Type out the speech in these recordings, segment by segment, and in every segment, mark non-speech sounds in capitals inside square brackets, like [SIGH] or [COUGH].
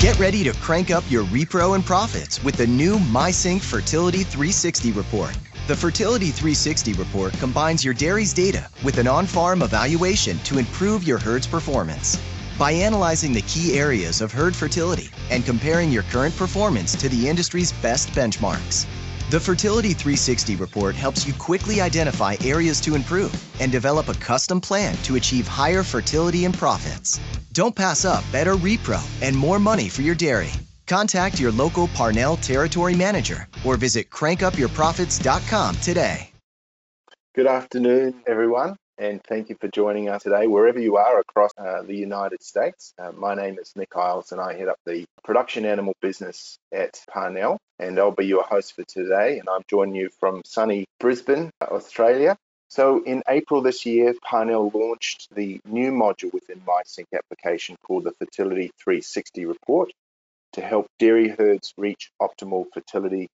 Get ready to crank up your repro and profits with the new MySync Fertility 360 report. The Fertility 360 report combines your dairy's data with an on farm evaluation to improve your herd's performance. By analyzing the key areas of herd fertility and comparing your current performance to the industry's best benchmarks, the Fertility 360 report helps you quickly identify areas to improve and develop a custom plan to achieve higher fertility and profits. Don't pass up better repro and more money for your dairy. Contact your local Parnell territory manager or visit crankupyourprofits.com today. Good afternoon, everyone, and thank you for joining us today, wherever you are across uh, the United States. Uh, my name is Nick Isles, and I head up the production animal business at Parnell, and I'll be your host for today. And I'm joining you from sunny Brisbane, Australia. So, in April this year, Parnell launched the new module within MySync application called the Fertility 360 Report to help dairy herds reach optimal fertility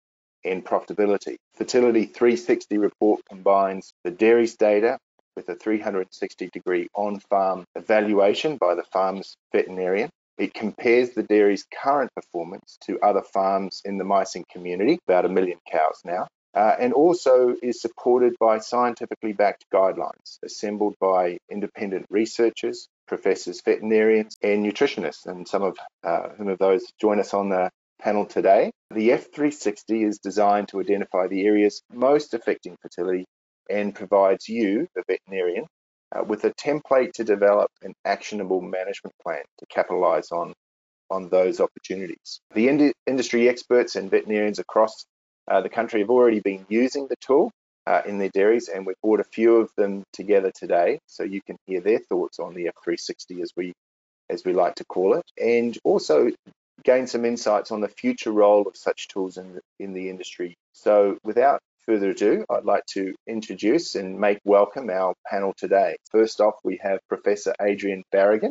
and profitability. Fertility 360 report combines the dairy's data with a 360 degree on farm evaluation by the farm's veterinarian. It compares the dairy's current performance to other farms in the MySync community, about a million cows now, uh, and also is supported by scientifically backed guidelines assembled by independent researchers professors, veterinarians, and nutritionists, and some of uh, whom of those join us on the panel today. The F360 is designed to identify the areas most affecting fertility and provides you, the veterinarian, with a template to develop an actionable management plan to capitalize on, on those opportunities. The ind- industry experts and veterinarians across uh, the country have already been using the tool uh, in their dairies, and we've brought a few of them together today, so you can hear their thoughts on the F360 as we as we like to call it, and also gain some insights on the future role of such tools in the, in the industry. So, without further ado, I'd like to introduce and make welcome our panel today. First off, we have Professor Adrian Barragan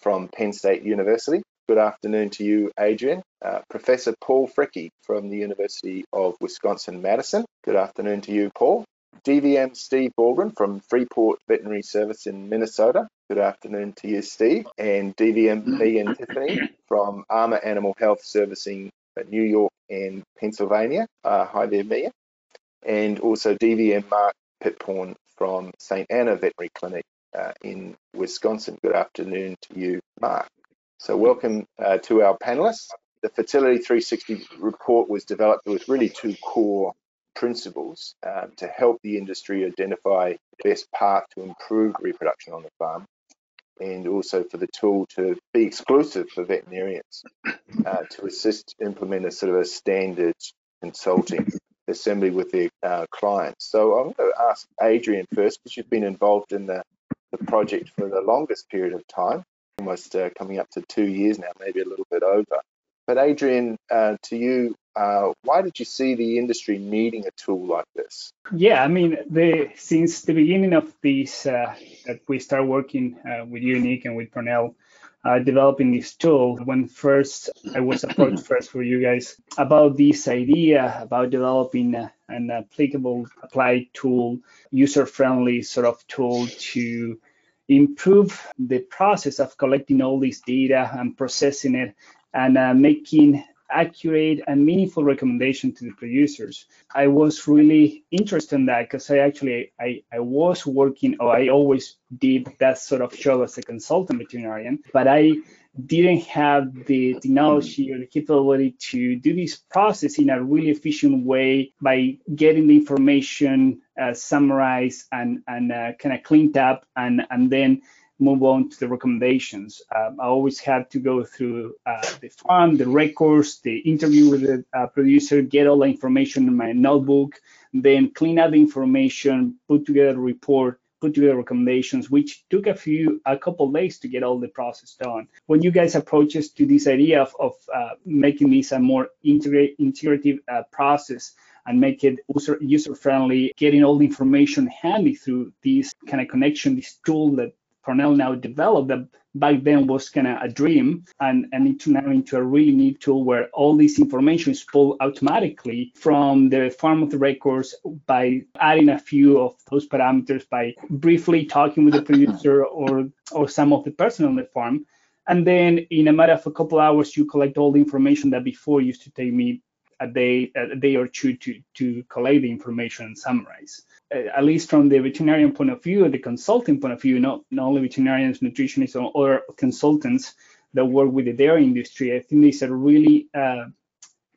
from Penn State University. Good afternoon to you, Adrian. Uh, Professor Paul Fricke from the University of Wisconsin-Madison. Good afternoon to you, Paul. DVM Steve Baldwin from Freeport Veterinary Service in Minnesota. Good afternoon to you, Steve. And DVM Megan Tiffany from Armor Animal Health Servicing at New York and Pennsylvania. Uh, hi there, Megan. And also DVM Mark Pitporn from St. Anna Veterinary Clinic uh, in Wisconsin. Good afternoon to you, Mark. So welcome uh, to our panelists. The Fertility 360 report was developed with really two core principles um, to help the industry identify the best path to improve reproduction on the farm and also for the tool to be exclusive for veterinarians uh, to assist implement a sort of a standard consulting assembly with their uh, clients. So I'm going to ask Adrian first because you've been involved in the, the project for the longest period of time almost uh, coming up to two years now, maybe a little bit over. But Adrian, uh, to you, uh, why did you see the industry needing a tool like this? Yeah, I mean, the, since the beginning of this, uh, that we started working uh, with Unique and with Parnell, uh, developing this tool when first I was approached [COUGHS] first for you guys about this idea about developing an applicable applied tool, user friendly sort of tool to improve the process of collecting all this data and processing it and uh, making accurate and meaningful recommendation to the producers. I was really interested in that because I actually I, I was working or I always did that sort of job as a consultant veterinarian, but I didn't have the technology or the capability to do this process in a really efficient way by getting the information uh, summarized and, and uh, kind of cleaned up and, and then move on to the recommendations. Um, I always had to go through uh, the farm, the records, the interview with the uh, producer, get all the information in my notebook, then clean up the information, put together a report, put together recommendations, which took a few, a couple days to get all the process done. When you guys approach us to this idea of, of uh, making this a more integrative uh, process and make it user, user friendly, getting all the information handy through this kind of connection, this tool that Parnell now developed that back then was kind of a dream and, and it turned out into a really neat tool where all this information is pulled automatically from the farm of the records by adding a few of those parameters by briefly talking with the producer or or some of the person on the farm And then in a matter of a couple hours, you collect all the information that before used to take me a day, a day or two to, to collect the information and summarize. Uh, at least from the veterinarian point of view, the consulting point of view, not, not only veterinarians, nutritionists, or, or consultants that work with the dairy industry, I think it's a really uh,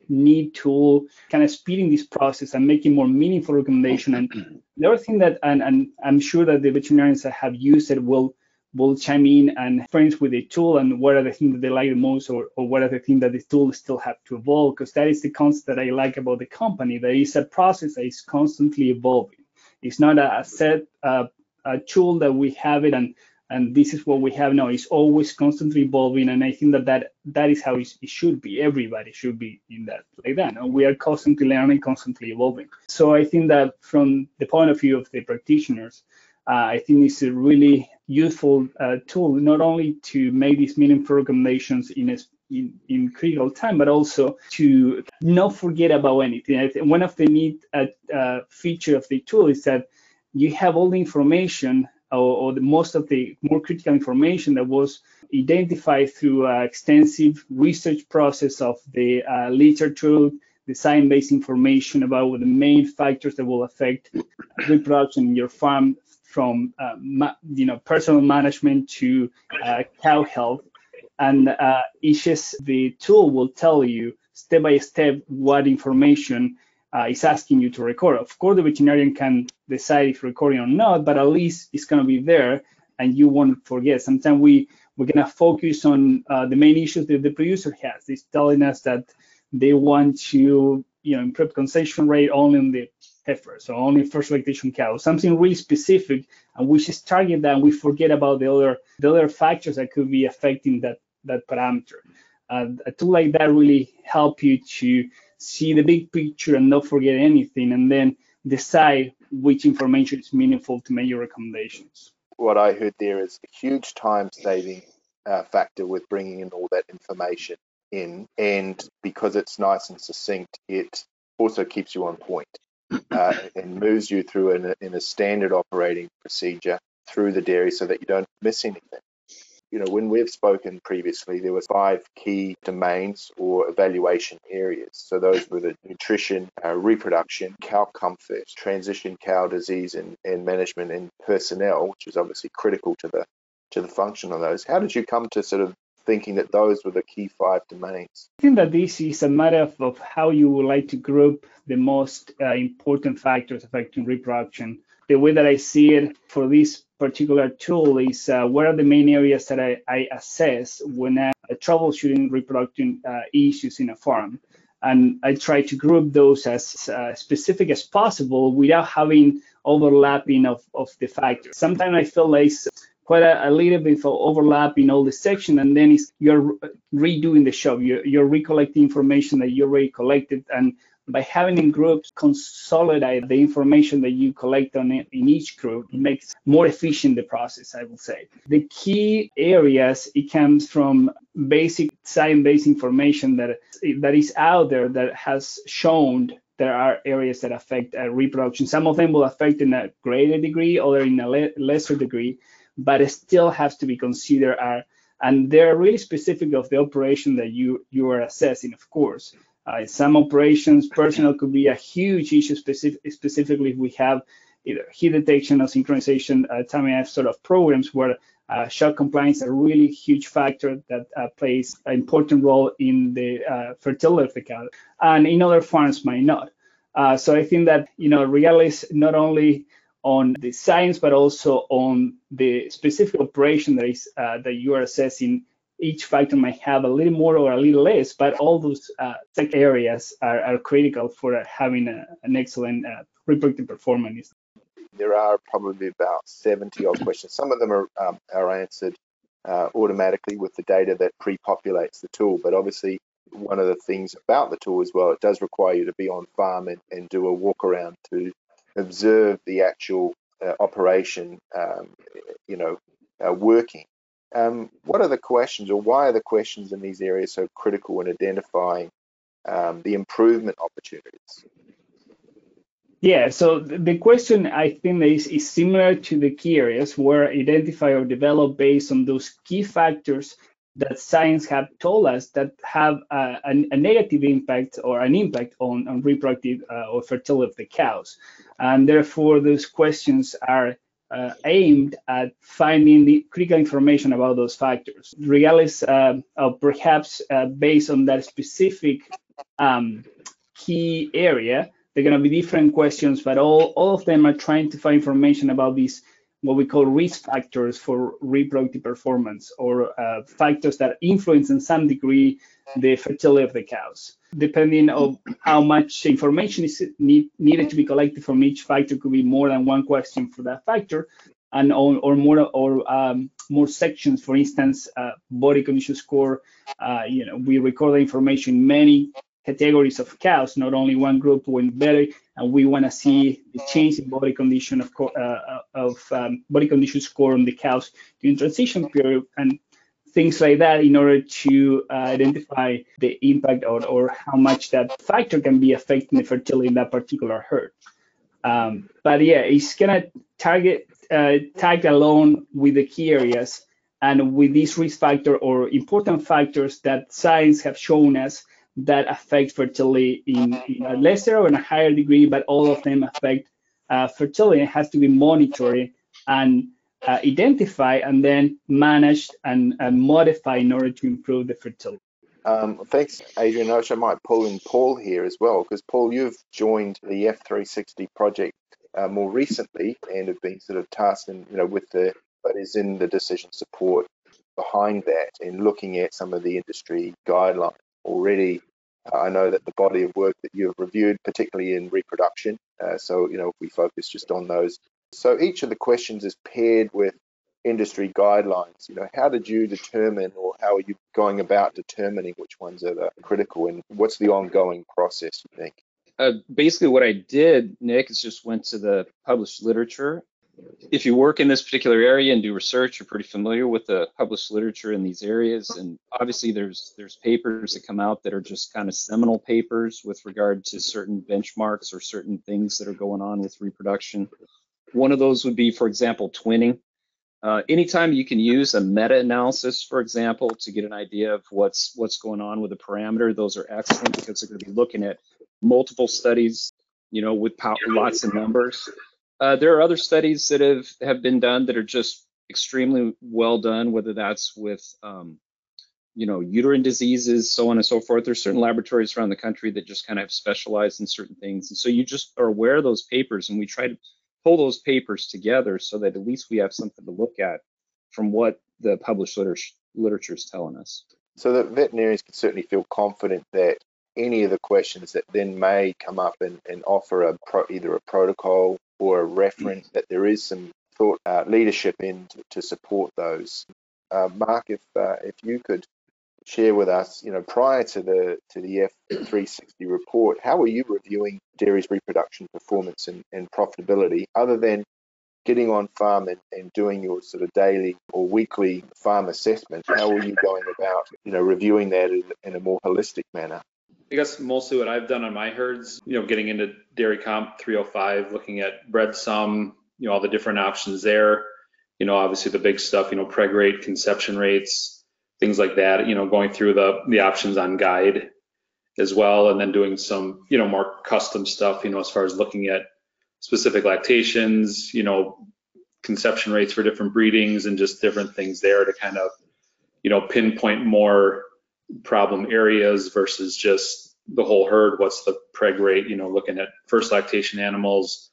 neat tool, kind of speeding this process and making more meaningful recommendation. And the other thing that, and, and I'm sure that the veterinarians that have used it will will chime in and friends with the tool and what are the things that they like the most or, or what are the things that the tool still have to evolve because that is the concept that I like about the company. That is a process that is constantly evolving. It's not a, set uh, a tool that we have it and and this is what we have now. It's always constantly evolving, and I think that that, that is how it, should be. Everybody should be in that like that. And we are constantly learning, constantly evolving. So I think that from the point of view of the practitioners, I think it's a really useful uh, tool, not only to make these meaningful recommendations in a in, in, critical time, but also to not forget about anything. One of the neat uh, uh, feature of the tool is that you have all the information or, or the, most of the more critical information that was identified through an extensive research process of the uh, literature, the science-based information about the main factors that will affect reproduction in your farm from uh, you know personal management to uh, cow health and uh, each the tool will tell you step by step what information uh, is asking you to record. Of course, the veterinarian can decide if recording or not, but at least it's going to be there and you won't forget. Sometimes we, we're going to focus on uh, the main issues that the producer has. It's telling us that they want to you know, improve conception rate only on the heifers, so only first lactation cows, something really specific, and we just target that and we forget about the other the other factors that could be affecting that that parameter. Uh, a tool like that really help you to see the big picture and not forget anything, and then decide which information is meaningful to make your recommendations. What I heard there is a huge time saving uh, factor with bringing in all that information in, and because it's nice and succinct, it also keeps you on point uh, and moves you through in a, in a standard operating procedure through the dairy so that you don't miss anything you know, when we've spoken previously, there were five key domains or evaluation areas. So those were the nutrition, uh, reproduction, cow comfort, transition cow disease and, and management and personnel, which is obviously critical to the to the function of those. How did you come to sort of thinking that those were the key five domains? I think that this is a matter of, how you would like to group the most uh, important factors affecting reproduction. The way that I see it for this particular tool is uh, what are the main areas that I, I assess when I troubleshooting reproductive uh, issues in a farm. And I try to group those as uh, specific as possible without having overlapping of, of the factors. Sometimes I feel like quite a, a, little bit of overlap in all the section, and then you're redoing the show. You're, you're recollecting information that you already collected, and by having in groups consolidate the information that you collect on it in each group it makes more efficient the process i would say. The key areas it comes from basic science-based information that that is out there that has shown there are areas that affect uh, reproduction. Some of them will affect in a greater degree other in a le- lesser degree but it still has to be considered uh, and they're really specific of the operation that you you are assessing of course uh, some operations, personnel could be a huge issue, specific, specifically if we have either heat detection or synchronization uh, time sort of programs where uh, shot compliance is a really huge factor that uh, plays an important role in the uh, fertility of the cow, and in other farms might not. Uh, so I think that you know, regardless not only on the science but also on the specific operation that is uh, that you are assessing each factor might have a little more or a little less, but all those uh, tech areas are, are critical for uh, having a, an excellent uh, reproductive performance. There are probably about 70 odd questions. Some of them are, um, are answered uh, automatically with the data that pre-populates the tool, but obviously one of the things about the tool as well, it does require you to be on farm and, and do a walk around to observe the actual uh, operation, um, you know, uh, working. Um, what are the questions, or why are the questions in these areas so critical in identifying um, the improvement opportunities? Yeah, so the question I think is, is similar to the key areas where identify or develop based on those key factors that science have told us that have a, a, a negative impact or an impact on, on reproductive uh, or fertility of the cows. And therefore, those questions are uh, aimed at finding the critical information about those factors, regardless uh, perhaps uh, based on that specific um, key area. They're going to be different questions, but all, all of them are trying to find information about these what we call risk factors for reproductive performance or uh, factors that influence in some degree the fertility of the cows. Depending on how much information is need, needed to be collected from each factor, could be more than one question for that factor, and or, or more or um, more sections. For instance, uh, body condition score. Uh, you know, we record the information many categories of cows, not only one group went better, and we want to see the change in body condition of, uh, of um, body condition score on the cows during transition period and things like that in order to uh, identify the impact or, or how much that factor can be affecting the fertility in that particular herd. Um, but yeah, it's gonna target uh, tag along with the key areas and with these risk factor or important factors that science have shown us that affect fertility in, in, a lesser or in a higher degree, but all of them affect uh, fertility. It has to be monitored and uh, identified and then managed and, and modified in order to improve the fertility. Um, thanks, Adrian. I might pull in Paul here as well, because Paul, you've joined the F360 project uh, more recently and have been sort of tasked, in, you know, with the but is in the decision support behind that and looking at some of the industry guidelines already I know that the body of work that you've reviewed, particularly in reproduction, uh, so you know if we focus just on those. So each of the questions is paired with industry guidelines. You know, how did you determine, or how are you going about determining which ones are the critical, and what's the ongoing process? You think? Uh, basically, what I did, Nick, is just went to the published literature if you work in this particular area and do research, you're pretty familiar with the published literature in these areas. And obviously, there's there's papers that come out that are just kind of seminal papers with regard to certain benchmarks or certain things that are going on with reproduction. One of those would be, for example, twinning. Uh, anytime you can use a meta-analysis, for example, to get an idea of what's what's going on with a parameter, those are excellent because they're going to be looking at multiple studies, you know, with lots of numbers. Uh, there are other studies that have, have been done that are just extremely well done, whether that's with, um, you know, uterine diseases, so on and so forth. There's certain laboratories around the country that just kind of specialize in certain things. And so you just are aware of those papers, and we try to pull those papers together so that at least we have something to look at from what the published literature, literature is telling us. So that veterinarians can certainly feel confident that any of the questions that then may come up and, and offer a pro, either a protocol or a reference that there is some thought uh, leadership in to, to support those. Uh, Mark, if uh, if you could share with us, you know, prior to the to the F360 report, how were you reviewing dairy's reproduction performance and, and profitability, other than getting on farm and, and doing your sort of daily or weekly farm assessment? How are you going about, you know, reviewing that in, in a more holistic manner? I guess mostly what I've done on my herds, you know, getting into dairy comp 305, looking at bred sum, you know, all the different options there. You know, obviously the big stuff, you know, preg rate, conception rates, things like that. You know, going through the the options on guide as well, and then doing some, you know, more custom stuff. You know, as far as looking at specific lactations, you know, conception rates for different breedings, and just different things there to kind of, you know, pinpoint more problem areas versus just the whole herd. What's the preg rate? You know, looking at first lactation animals,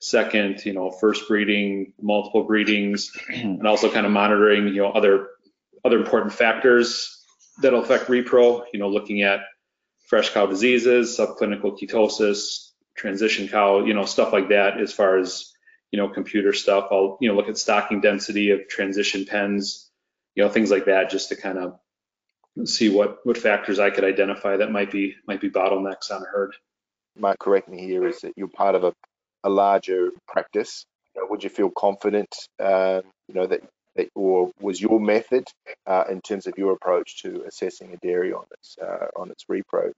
second, you know, first breeding, multiple breedings, and also kind of monitoring, you know, other other important factors that'll affect repro. You know, looking at fresh cow diseases, subclinical ketosis, transition cow, you know, stuff like that. As far as you know, computer stuff, I'll you know look at stocking density of transition pens, you know, things like that, just to kind of see what what factors I could identify that might be might be bottlenecks on herd. Might correct me here is that you're part of a, a larger practice. You know, would you feel confident, uh, you know, that, that or was your method uh, in terms of your approach to assessing a dairy on its uh, on its repro?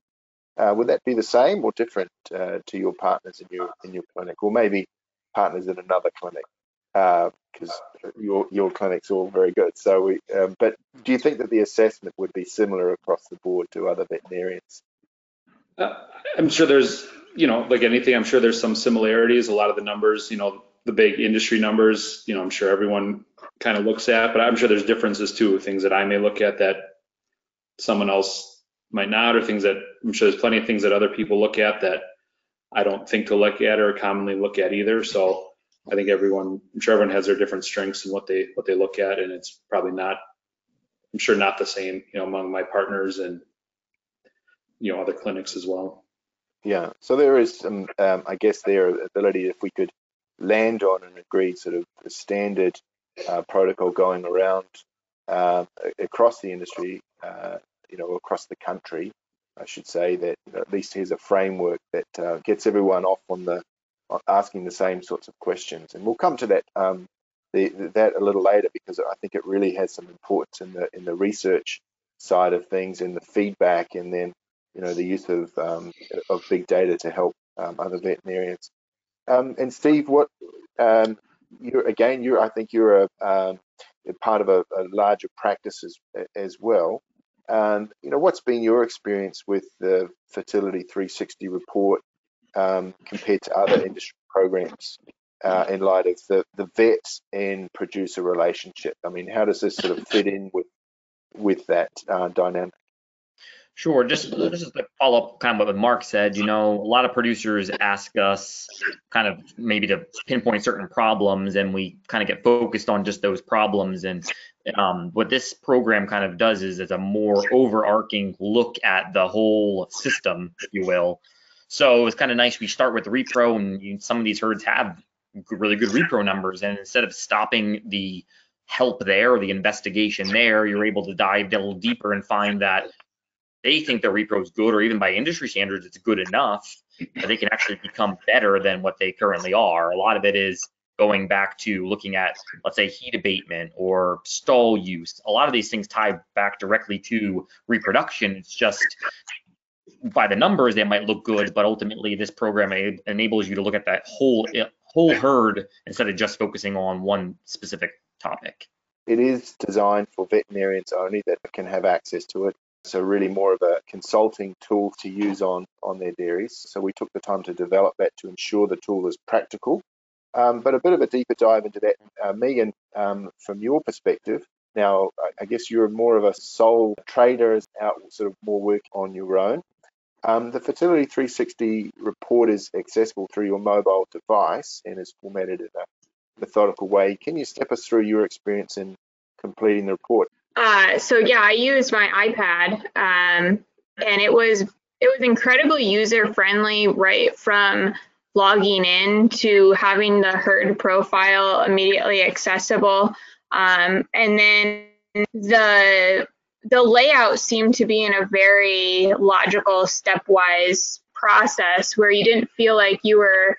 Uh, would that be the same or different uh, to your partners in your in your clinic, or maybe partners in another clinic? Because uh, your your clinic's all very good. So, we, um, but do you think that the assessment would be similar across the board to other veterinarians? Uh, I'm sure there's, you know, like anything, I'm sure there's some similarities. A lot of the numbers, you know, the big industry numbers, you know, I'm sure everyone kind of looks at, but I'm sure there's differences too, things that I may look at that someone else might not, or things that I'm sure there's plenty of things that other people look at that I don't think to look at or commonly look at either. So I think everyone, I'm sure everyone has their different strengths and what they what they look at, and it's probably not, I'm sure not the same, you know, among my partners and you know other clinics as well. Yeah, so there is some, um, I guess, their ability if we could land on an agreed sort of standard uh, protocol going around uh, across the industry, uh, you know, across the country, I should say that at least here's a framework that uh, gets everyone off on the asking the same sorts of questions, and we'll come to that um, the, that a little later because I think it really has some importance in the in the research side of things, and the feedback, and then you know the use of um, of big data to help um, other veterinarians. Um, and Steve, what um, you're again, you're I think you're a, um, part of a, a, larger practice as, as well. Um, you know, what's been your experience with the Fertility 360 report um, compared to other industry programs uh, in light of the, the vet and producer relationship? I mean, how does this sort of fit in with with that uh, dynamic? Sure. Just just to follow up kind of what Mark said, you know, a lot of producers ask us kind of maybe to pinpoint certain problems and we kind of get focused on just those problems. And um, what this program kind of does is it's a more overarching look at the whole system, if you will. So it's kind of nice. We start with repro and you, some of these herds have really good repro numbers. And instead of stopping the help there or the investigation there, you're able to dive a little deeper and find that they think their repro is good, or even by industry standards, it's good enough that they can actually become better than what they currently are. A lot of it is going back to looking at, let's say, heat abatement or stall use. A lot of these things tie back directly to reproduction. It's just by the numbers they might look good, but ultimately this program enables you to look at that whole whole herd instead of just focusing on one specific topic. It is designed for veterinarians only that can have access to it. So really more of a consulting tool to use on, on their dairies. So we took the time to develop that to ensure the tool is practical. Um, but a bit of a deeper dive into that, uh, Megan, um, from your perspective, now I guess you're more of a sole trader, out sort of more work on your own. Um, the Fertility 360 report is accessible through your mobile device and is formatted in a methodical way. Can you step us through your experience in completing the report? Uh, so yeah, I used my iPad, um, and it was it was incredibly user friendly right from logging in to having the herd profile immediately accessible, um, and then the the layout seemed to be in a very logical stepwise process where you didn't feel like you were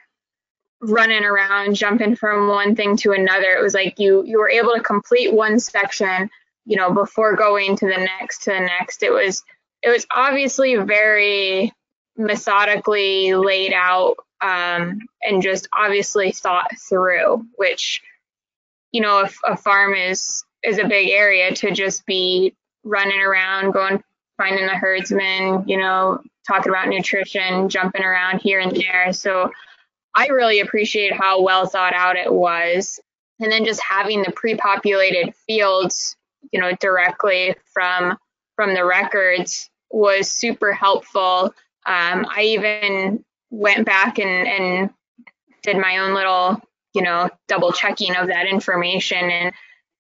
running around jumping from one thing to another it was like you you were able to complete one section you know, before going to the next to the next. It was it was obviously very methodically laid out um, and just obviously thought through, which you know, if a farm is is a big area to just be running around, going finding the herdsman, you know, talking about nutrition, jumping around here and there. So I really appreciate how well thought out it was. And then just having the pre-populated fields you know directly from from the records was super helpful. Um, I even went back and, and did my own little you know double checking of that information and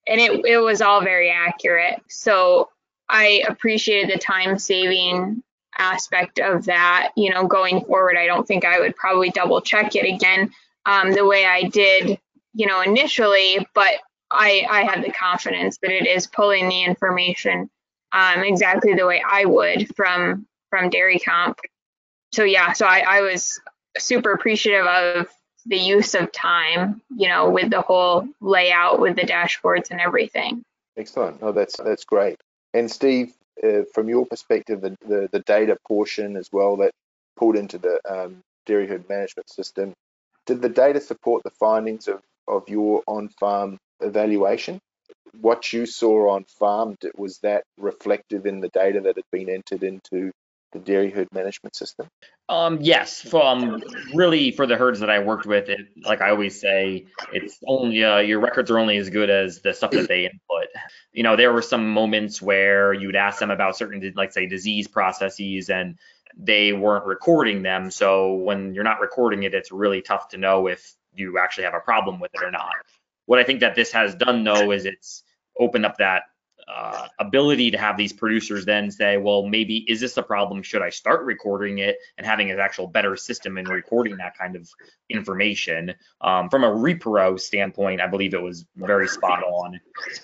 and it, it was all very accurate. So I appreciated the time saving aspect of that. You know, going forward, I don't think I would probably double check it again um, the way I did, you know, initially. But I, I have the confidence that it is pulling the information um, exactly the way I would from from Dairy Comp. So yeah, so I, I was super appreciative of the use of time, you know, with the whole layout, with the dashboards and everything. Excellent. Oh, that's that's great. And Steve, uh, from your perspective, the, the, the data portion as well that pulled into the um, dairy herd management system, did the data support the findings of of your on-farm evaluation? What you saw on farm was that reflective in the data that had been entered into the dairy herd management system? Um, yes, from really for the herds that I worked with, it, like I always say, it's only uh, your records are only as good as the stuff that they input. You know, there were some moments where you'd ask them about certain, like say, disease processes, and they weren't recording them. So when you're not recording it, it's really tough to know if you actually have a problem with it or not. What I think that this has done though is it's opened up that uh, ability to have these producers then say, well, maybe is this a problem? Should I start recording it and having an actual better system in recording that kind of information? Um, from a repro standpoint, I believe it was very spot on.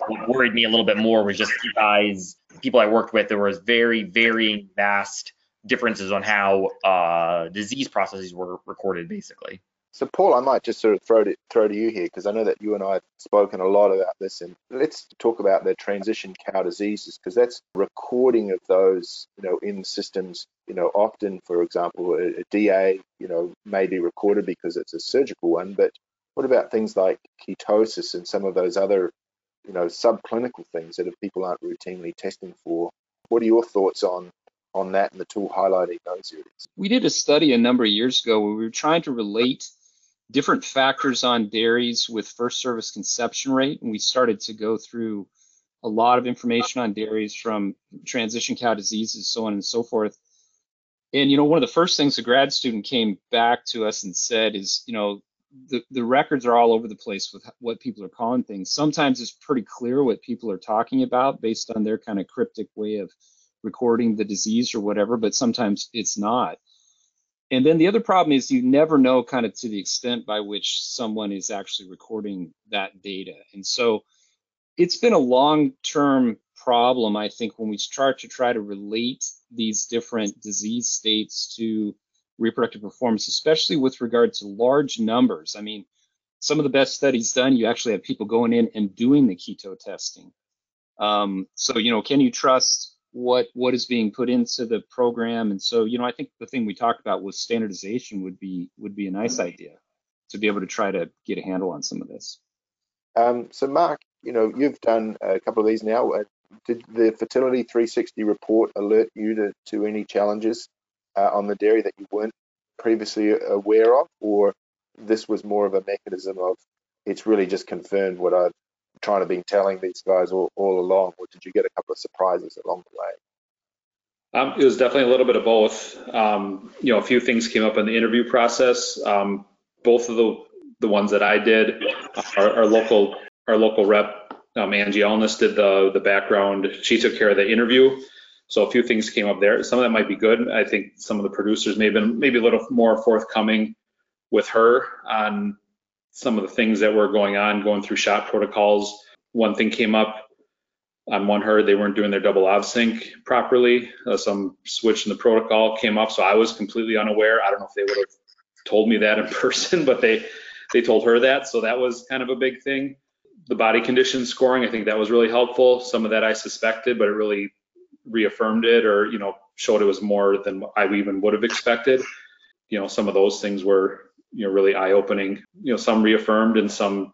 What worried me a little bit more was just you guys, people I worked with, there was very varying vast differences on how uh, disease processes were recorded, basically. So, Paul, I might just sort of throw to, throw to you here because I know that you and I have spoken a lot about this, and let's talk about the transition cow diseases because that's recording of those, you know, in systems. You know, often, for example, a, a DA, you know, may be recorded because it's a surgical one, but what about things like ketosis and some of those other, you know, subclinical things that people aren't routinely testing for? What are your thoughts on on that and the tool highlighting those areas? We did a study a number of years ago where we were trying to relate different factors on dairies with first service conception rate. And we started to go through a lot of information on dairies from transition cow diseases, so on and so forth. And, you know, one of the first things a grad student came back to us and said is, you know, the, the records are all over the place with what people are calling things. Sometimes it's pretty clear what people are talking about based on their kind of cryptic way of recording the disease or whatever, but sometimes it's not. And then the other problem is you never know kind of to the extent by which someone is actually recording that data. And so it's been a long-term problem, I think, when we start to try to relate these different disease states to reproductive performance, especially with regard to large numbers. I mean, some of the best studies done, you actually have people going in and doing the keto testing. Um, so, you know, can you trust what what is being put into the program. And so you know i think the thing we talked about was standardization would be would be a nice idea to be able to try to get a handle on some of this. Um, so mark you know you've done a couple of these now. Uh, did the fertility 360 report alert you to, to any challenges uh, on the dairy that you weren't previously aware of? Or this was more of a mechanism of it's really just confirmed what i've trying to be telling these guys all, all along, or did you get a couple of surprises along the way? Um, it was definitely a little bit of both. Um, you know, a few things came up in the interview process. Um, both of the the ones that I did, our, our local our local rep um, Angie Elness did the the background. She took care of the interview. So a few things came up there. Some of that might be good. I think some of the producers may have been maybe a little more forthcoming with her on some of the things that were going on, going through shot protocols. One thing came up on one herd, they weren't doing their double Ovsynch properly. Uh, some switch in the protocol came up, so I was completely unaware. I don't know if they would have told me that in [LAUGHS] person, but they they told her that, so that was kind of a big thing. The body condition scoring, I think that was really helpful. Some of that I suspected, but it really reaffirmed it, or you know, showed it was more than I even would have expected. You know, some of those things were you know really eye opening. You know, some reaffirmed and some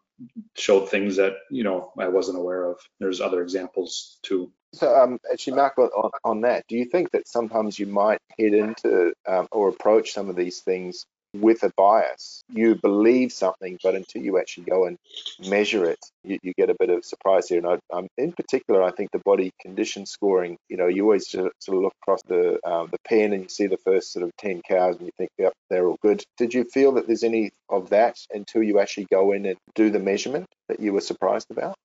showed things that you know I wasn't aware of. There's other examples too. So, um, actually, Mark, on, on that, do you think that sometimes you might head into um, or approach some of these things with a bias. You believe something, but until you actually go and measure it, you, you get a bit of surprise here. And I, um, in particular, I think the body condition scoring. You know, you always sort of look across the um, the pen and you see the first sort of ten cows, and you think, yep, they're all good. Did you feel that there's any of that until you actually go in and do the measurement that you were surprised about?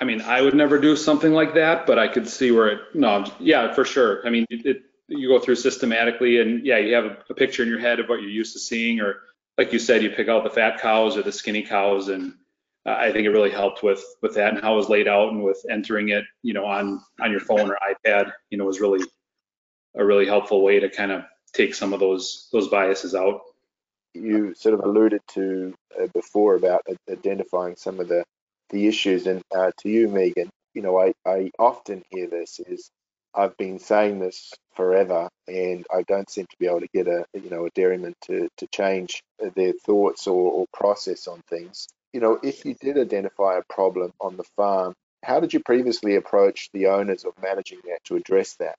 I mean, I would never do something like that, but I could see where it. No, yeah, for sure. I mean, it you go through systematically and yeah, you have a, a, picture in your head of what you're used to seeing, or like you said, you pick out the fat cows or the skinny cows, and I think it really helped with with that and how it was laid out and with entering it, you know, on on your phone or iPad, you know, was really a really helpful way to kind of take some of those those biases out. You sort of alluded to uh, before about identifying some of the the issues, and uh, to you, Megan, you know, I I often hear this is I've been saying this forever, and I don't seem to be able to get a you know a dairyman to to change their thoughts or, or process on things. You know, if you did identify a problem on the farm, how did you previously approach the owners of managing that to address that?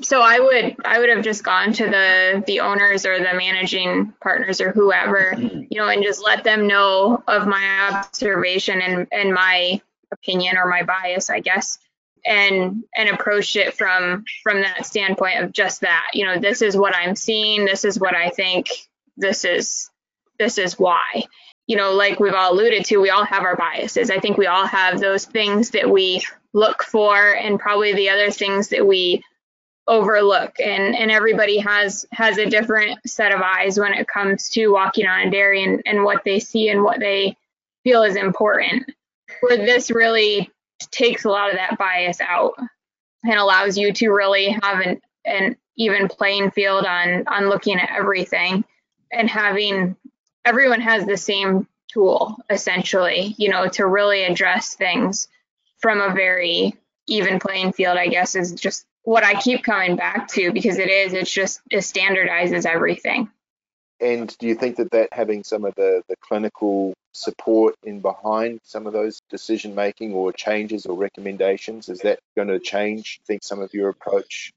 So I would I would have just gone to the the owners or the managing partners or whoever, you know, and just let them know of my observation and and my opinion or my bias, I guess, and and approach it from from that standpoint of just that. You know, this is what I'm seeing, this is what I think, this is this is why. You know, like we've all alluded to, we all have our biases. I think we all have those things that we look for and probably the other things that we overlook and and everybody has has a different set of eyes when it comes to walking on a dairy and, and what they see and what they feel is important where this really takes a lot of that bias out and allows you to really have an, an even playing field on on looking at everything and having everyone has the same tool essentially you know to really address things from a very even playing field i guess is just what I keep coming back to because it is, it's just, it standardizes everything. And do you think that that having some of the, the clinical support in behind some of those decision making or changes or recommendations, is that going to change, I think, some of your approach?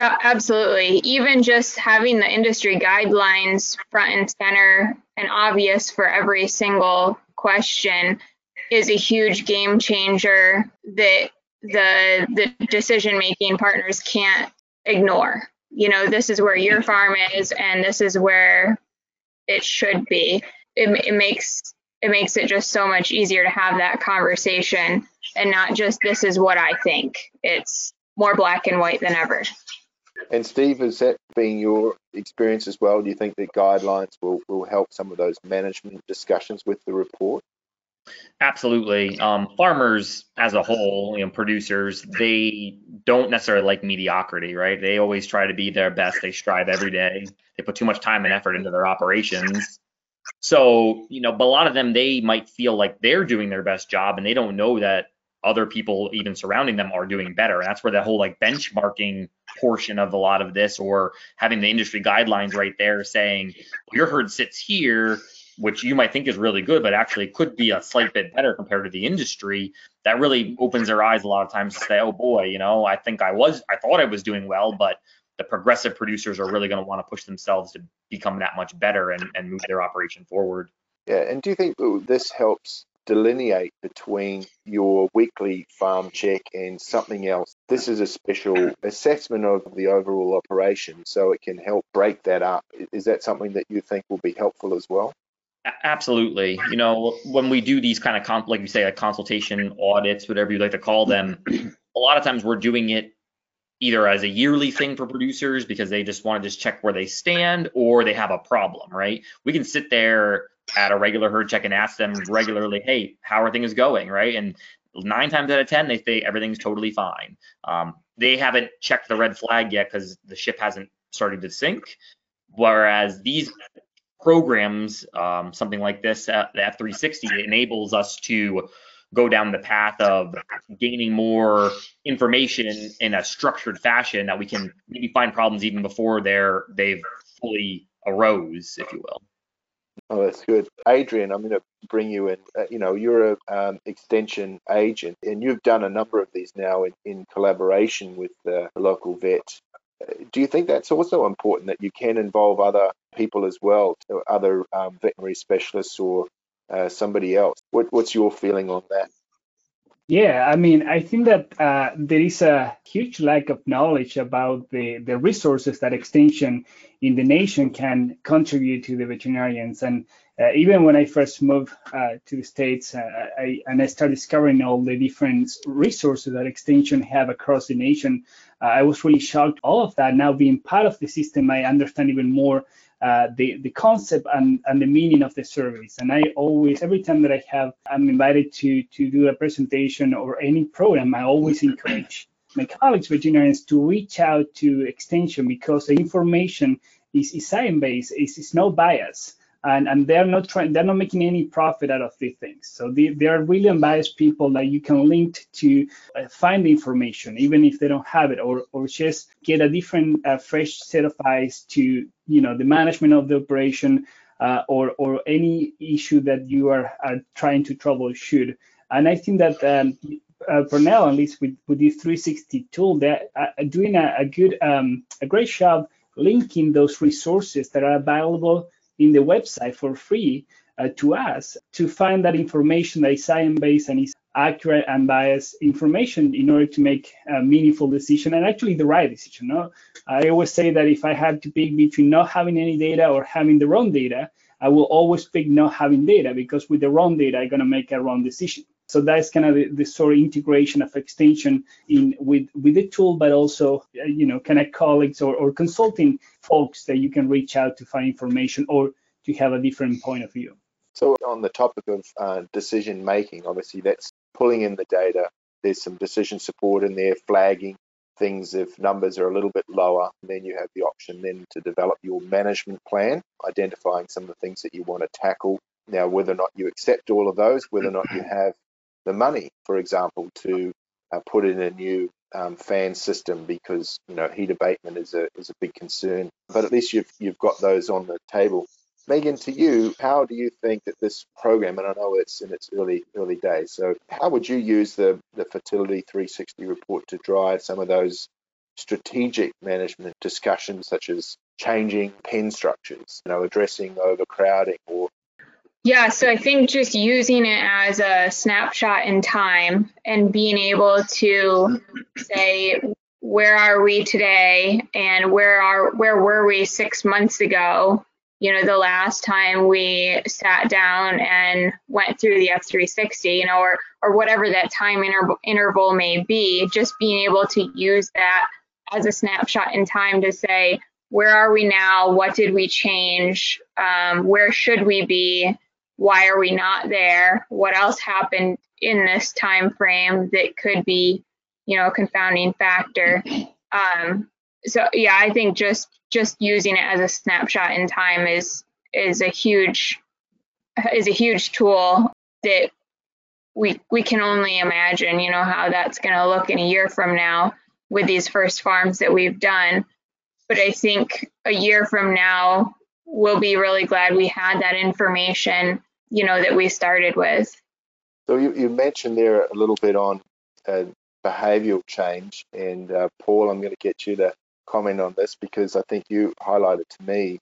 Uh, absolutely. Even just having the industry guidelines front and center and obvious for every single question is a huge game changer that the the decision making partners can't ignore. You know, this is where your farm is, and this is where it should be. It, it makes it makes it just so much easier to have that conversation and not just this is what I think. It's more black and white than ever. And Steve, has that been your experience as well? Do you think that guidelines will, will help some of those management discussions with the report? Absolutely. Um, farmers as a whole, you know, producers, they don't necessarily like mediocrity, right? They always try to be their best. They strive every day. They put too much time and effort into their operations. So, you know, but a lot of them, they might feel like they're doing their best job and they don't know that other people even surrounding them are doing better. And that's where that whole like benchmarking portion of a lot of this or having the industry guidelines right there saying your herd sits here which you might think is really good, but actually could be a slight bit better compared to the industry, that really opens their eyes a lot of times to say, oh boy, you know, I think I was, I thought I was doing well, but the progressive producers are really going to want to push themselves to become that much better and, and move their operation forward. Yeah, and do you think this helps delineate between your weekly farm check and something else? This is a special assessment of the overall operation, so it can help break that up. Is that something that you think will be helpful as well? Absolutely. You know, when we do these kind of, comp, like you say, like consultation audits, whatever you like to call them, [CLEARS THROAT] a lot of times we're doing it either as a yearly thing for producers because they just want to just check where they stand or they have a problem, right? We can sit there at a regular herd check and ask them regularly, hey, how are things going, right? And nine times out of 10, they say everything's totally fine. Um, they haven't checked the red flag yet because the ship hasn't started to sink. Whereas these programs, um, something like this, uh, the F360 enables us to go down the path of gaining more information in a structured fashion that we can maybe find problems even before they're they've fully arose, if you will. Oh, that's good. Adrian, I'm going to bring you in. Uh, you know, you're a um, extension agent, and you've done a number of these now in, in collaboration with the local vet do you think that's also important that you can involve other people as well, other um, veterinary specialists or uh, somebody else? What, what's your feeling on that? Yeah, I mean, I think that uh, there is a huge lack of knowledge about the, the resources that extension in the nation can contribute to the veterinarians. And uh, even when I first moved uh, to the States uh, I, and I started discovering all the different resources that extension have across the nation, uh, I was really shocked. All of that now being part of the system, I understand even more uh, the the concept and, and the meaning of the service. And I always, every time that I have, I'm invited to to do a presentation or any program, I always encourage my colleagues veterinarians to reach out to extension because the information is, is science based, it's, is no bias. And, and they're not trying they're not making any profit out of these things. So they, they are really unbiased people that you can link to uh, find information even if they don't have it or or just get a different uh, fresh set of eyes to you know the management of the operation uh, or or any issue that you are, are trying to troubleshoot. And i think that um, uh, at least with, with this 360 tool, they're uh, doing a, a good, um, a great job linking those resources that are available in the website for free uh, to us to find that information that is science-based and is accurate and biased information in order to make a meaningful decision and actually the right decision. No? I always say that if I had to pick between not having any data or having the wrong data, I will always pick not having data because with the wrong data, I'm going to make a wrong decision. So that's kind of the, the, sort of integration of extension in with with the tool, but also you know connect colleagues or, or consulting folks that you can reach out to find information or to have a different point of view. So on the topic of uh, decision making, obviously that's pulling in the data. There's some decision support in there, flagging things if numbers are a little bit lower. Then you have the option then to develop your management plan, identifying some of the things that you want to tackle. Now, whether or not you accept all of those, whether or not you [CLEARS THROAT] have the money, for example, to uh, put in a new um, fan system because you know heat abatement is a is a big concern. But at least you've you've got those on the table. Megan, to you, how do you think that this program, and I know it's in its early early days, so how would you use the the Fertility 360 report to drive some of those strategic management discussions, such as changing pen structures, you know, addressing overcrowding or yeah, so I think just using it as a snapshot in time and being able to say where are we today and where are where were we 6 months ago? You know, the last time we sat down and went through the F360, you know, or or whatever that time inter- interval may be, just being able to use that as a snapshot in time to say where are we now? What did we change? Um, where should we be? Why are we not there? What else happened in this time frame that could be, you know, a confounding factor? Um, so yeah, I think just just using it as a snapshot in time is is a huge is a huge tool that we we can only imagine, you know, how that's going to look in a year from now with these first farms that we've done. But I think a year from now, we'll be really glad we had that information you know, that we started with. So you, you mentioned there a little bit on uh, behavioural change, and uh, Paul, I'm going to get you to comment on this because I think you highlighted to me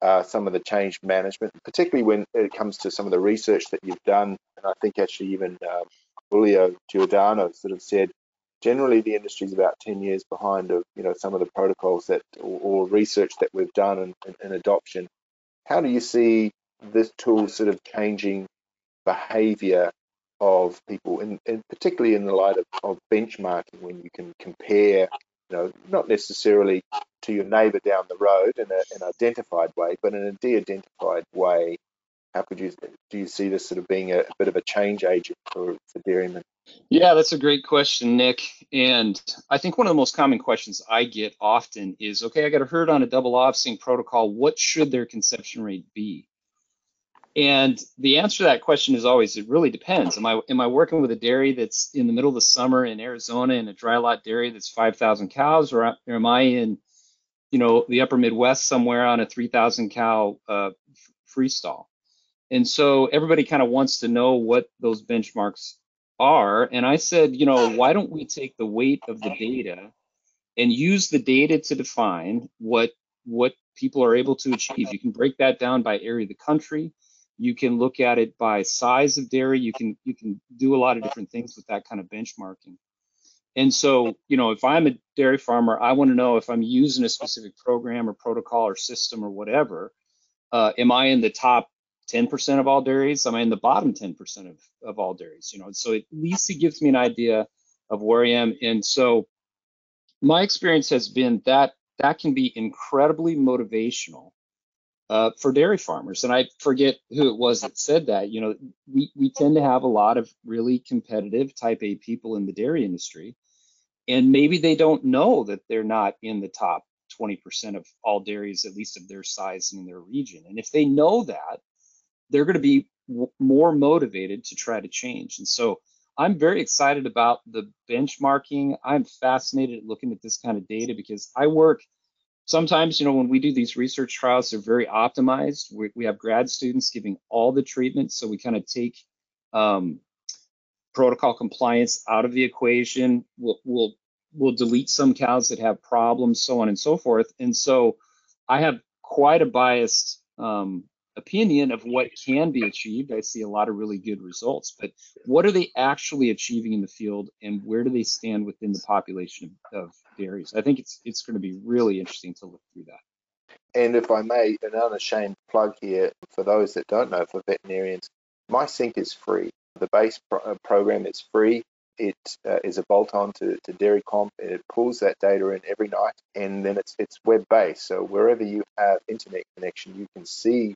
uh, some of the change management, particularly when it comes to some of the research that you've done, and I think actually even um, Julio Giordano sort of said generally the industry is about 10 years behind of you know some of the protocols that or, or research that we've done in, in adoption. How do you see this tool sort of changing behavior of people, and, particularly in the light of, of benchmarking, when you can compare, you know, not necessarily to your neighbor down the road in a, an identified way, but in a de-identified way. How could you do you see this sort of being a, a bit of a change agent for, for dairymen? Yeah, that's a great question, Nick. And I think one of the most common questions I get often is, okay, I got a herd on a double Ovsynch protocol. What should their conception rate be? And the answer to that question is always it really depends. Am I am I working with a dairy that's in the middle of the summer in Arizona in a dry lot dairy that's 5,000 cows, or, am I in you know the upper Midwest somewhere on a 3,000 cow uh, freestall? And so everybody kind of wants to know what those benchmarks are. And I said, you know, why don't we take the weight of the data and use the data to define what what people are able to achieve. You can break that down by area of the country. You can look at it by size of dairy. You can you can do a lot of different things with that kind of benchmarking. And so, you know, if I'm a dairy farmer, I want to know if I'm using a specific program or protocol or system or whatever. Uh, am I in the top 10% of all dairies? Am I in the bottom 10% of, of all dairies? You know, so at least it gives me an idea of where I am. And so my experience has been that that can be incredibly motivational uh, for dairy farmers. And I forget who it was that said that. You know, we, we tend to have a lot of really competitive type A people in the dairy industry. And maybe they don't know that they're not in the top 20% of all dairies, at least of their size and in their region. And if they know that, they're going to be w- more motivated to try to change. And so I'm very excited about the benchmarking. I'm fascinated looking at this kind of data because I work sometimes, you know, when we do these research trials, they're very optimized. We, we have grad students giving all the treatments, So we kind of take um, protocol compliance out of the equation. We'll, we'll, we'll delete some cows that have problems, so on and so forth. And so I have quite a biased um, opinion of what can be achieved. I see a lot of really good results, but what are they actually achieving in the field and where do they stand within the population of dairies? I think it's it's going to be really interesting to look through that. And if I may, an unashamed plug here for those that don't know, for veterinarians, MySync is free. The base pro- uh, program is free. It uh, is a bolt-on to, to Dairy Comp. It pulls that data in every night, and then it's it's web-based. So wherever you have internet connection, you can see